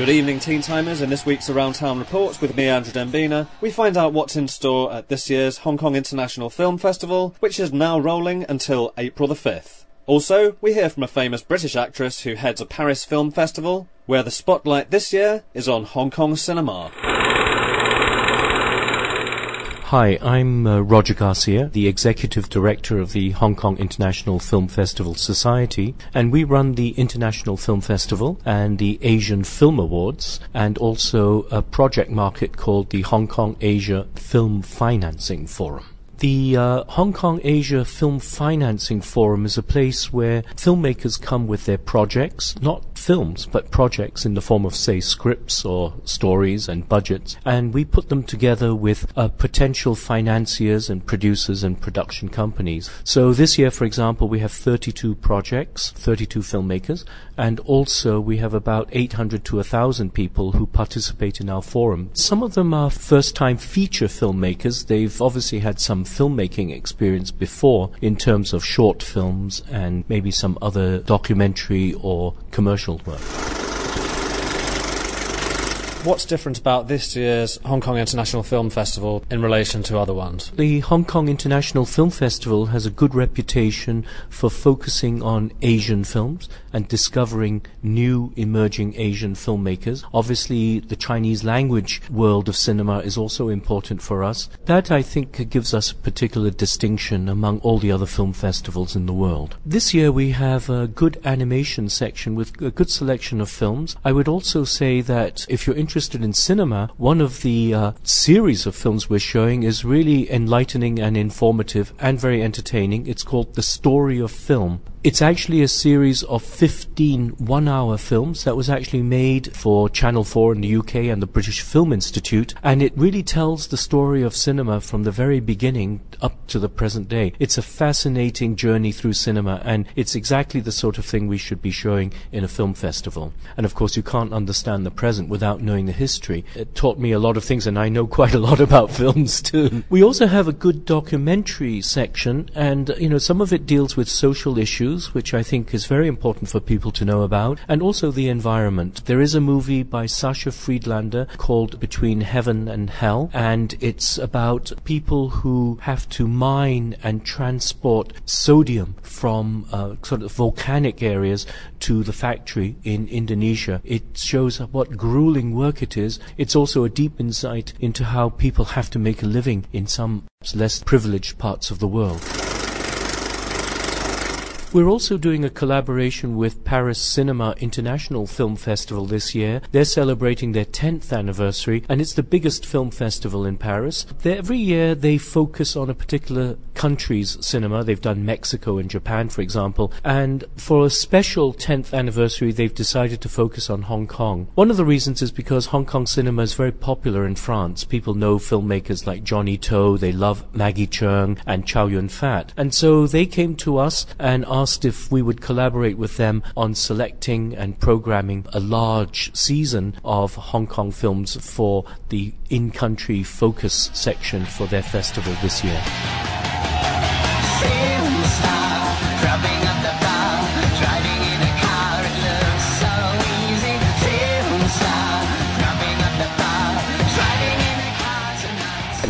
Good evening, Teen Timers. In this week's Around Town Report with me, Andrew Dembina, we find out what's in store at this year's Hong Kong International Film Festival, which is now rolling until April the 5th. Also, we hear from a famous British actress who heads a Paris Film Festival, where the spotlight this year is on Hong Kong cinema. Hi, I'm uh, Roger Garcia, the Executive Director of the Hong Kong International Film Festival Society, and we run the International Film Festival and the Asian Film Awards, and also a project market called the Hong Kong Asia Film Financing Forum. The uh, Hong Kong Asia Film Financing Forum is a place where filmmakers come with their projects, not films, but projects in the form of, say, scripts or stories and budgets, and we put them together with uh, potential financiers and producers and production companies. So this year, for example, we have 32 projects, 32 filmmakers, and also we have about 800 to 1,000 people who participate in our forum. Some of them are first-time feature filmmakers. They've obviously had some filmmaking experience before in terms of short films and maybe some other documentary or commercial work. What's different about this year's Hong Kong International Film Festival in relation to other ones? The Hong Kong International Film Festival has a good reputation for focusing on Asian films and discovering new emerging Asian filmmakers. Obviously, the Chinese language world of cinema is also important for us. That, I think, gives us a particular distinction among all the other film festivals in the world. This year we have a good animation section with a good selection of films. I would also say that if you're interested in cinema, one of the uh, series of films we're showing is really enlightening and informative and very entertaining. It's called The Story of Film. It's actually a series of 15 one hour films that was actually made for Channel 4 in the UK and the British Film Institute, and it really tells the story of cinema from the very beginning up to the present day. It's a fascinating journey through cinema, and it's exactly the sort of thing we should be showing in a film festival. And of course, you can't understand the present without knowing the history. It taught me a lot of things, and I know quite a lot about films too. We also have a good documentary section, and you know, some of it deals with social issues which I think is very important for people to know about, and also the environment. There is a movie by Sasha Friedlander called Between Heaven and Hell, and it's about people who have to mine and transport sodium from uh, sort of volcanic areas to the factory in Indonesia. It shows what grueling work it is. It's also a deep insight into how people have to make a living in some less privileged parts of the world. We're also doing a collaboration with Paris Cinema International Film Festival this year. They're celebrating their 10th anniversary and it's the biggest film festival in Paris. They, every year they focus on a particular country's cinema. They've done Mexico and Japan, for example. And for a special 10th anniversary, they've decided to focus on Hong Kong. One of the reasons is because Hong Kong cinema is very popular in France. People know filmmakers like Johnny To, they love Maggie Cheung and Chow Yun Fat. And so they came to us and asked if we would collaborate with them on selecting and programming a large season of Hong Kong films for the in-country focus section for their festival this year.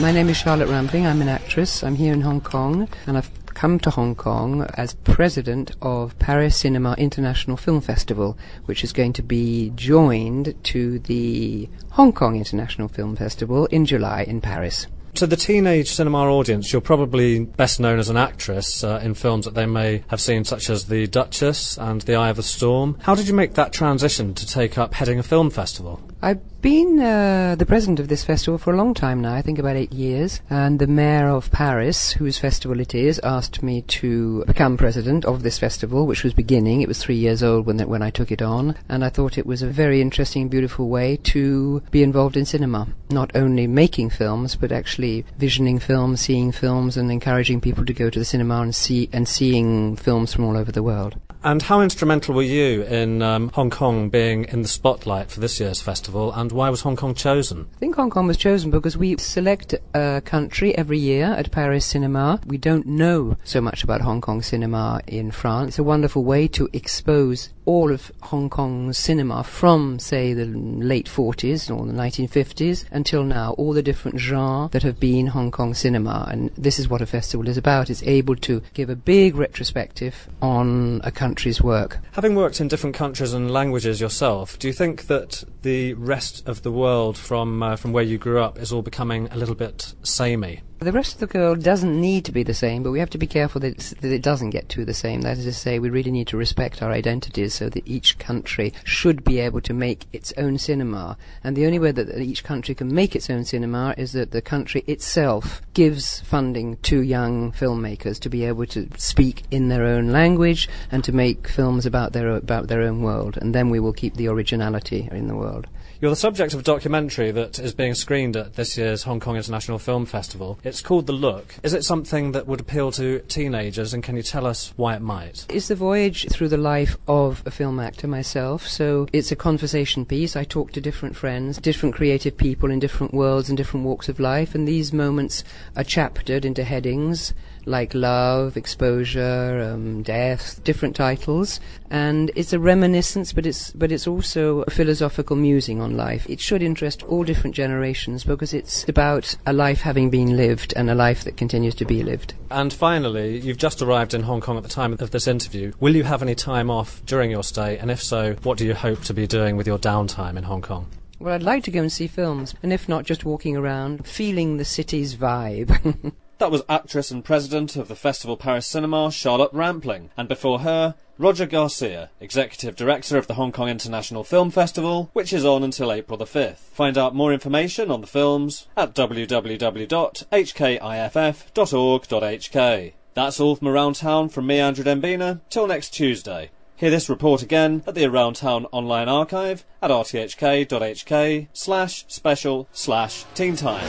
My name is Charlotte Rampling. I'm an actress. I'm here in Hong Kong, and I've come to Hong Kong as president of Paris Cinema International Film Festival, which is going to be joined to the Hong Kong International Film Festival in July in Paris. To the teenage cinema audience, you're probably best known as an actress uh, in films that they may have seen, such as The Duchess and The Eye of the Storm. How did you make that transition to take up heading a film festival? I've been uh, the president of this festival for a long time now, I think about eight years, and the mayor of Paris, whose festival it is, asked me to become president of this festival, which was beginning. It was three years old when, when I took it on, and I thought it was a very interesting, beautiful way to be involved in cinema. Not only making films, but actually visioning films, seeing films, and encouraging people to go to the cinema and see and seeing films from all over the world. And how instrumental were you in um, Hong Kong being in the spotlight for this year's festival, and why was Hong Kong chosen? I think Hong Kong was chosen because we select a country every year at Paris Cinema. We don't know so much about Hong Kong cinema in France. It's a wonderful way to expose all of Hong Kong's cinema from, say, the late 40s or the 1950s until now, all the different genres that have been Hong Kong cinema. And this is what a festival is about. It's able to give a big retrospective on a country's work. Having worked in different countries and languages yourself, do you think that the rest of the world from, uh, from where you grew up is all becoming a little bit samey? The rest of the world doesn't need to be the same, but we have to be careful that, that, it doesn't get to the same. That is to say, we really need to respect our identities so that each country should be able to make its own cinema. And the only way that each country can make its own cinema is that the country itself gives funding to young filmmakers to be able to speak in their own language and to make films about their, about their own world. And then we will keep the originality in the world. You're the subject of a documentary that is being screened at this year's Hong Kong International Film Festival. It's called The Look. Is it something that would appeal to teenagers, and can you tell us why it might? It's the voyage through the life of a film actor myself, so it's a conversation piece. I talk to different friends, different creative people in different worlds and different walks of life, and these moments are chaptered into headings like love, exposure, um, death, different titles, and it's a reminiscence, but it's but it's also a philosophical musing on life. It should interest all different generations because it's about a life having been lived and a life that continues to be lived. And finally, you've just arrived in Hong Kong at the time of this interview. Will you have any time off during your stay, and if so, what do you hope to be doing with your downtime in Hong Kong? Well, I'd like to go and see films, and if not, just walking around, feeling the city's vibe. That was actress and president of the Festival Paris Cinema, Charlotte Rampling, and before her, Roger Garcia, executive director of the Hong Kong International Film Festival, which is on until April the 5th. Find out more information on the films at www.hkiff.org.hk. That's all from Around Town from me, Andrew Dembina. Till next Tuesday. Hear this report again at the Around Town online archive at rthk.hk slash special slash teen time.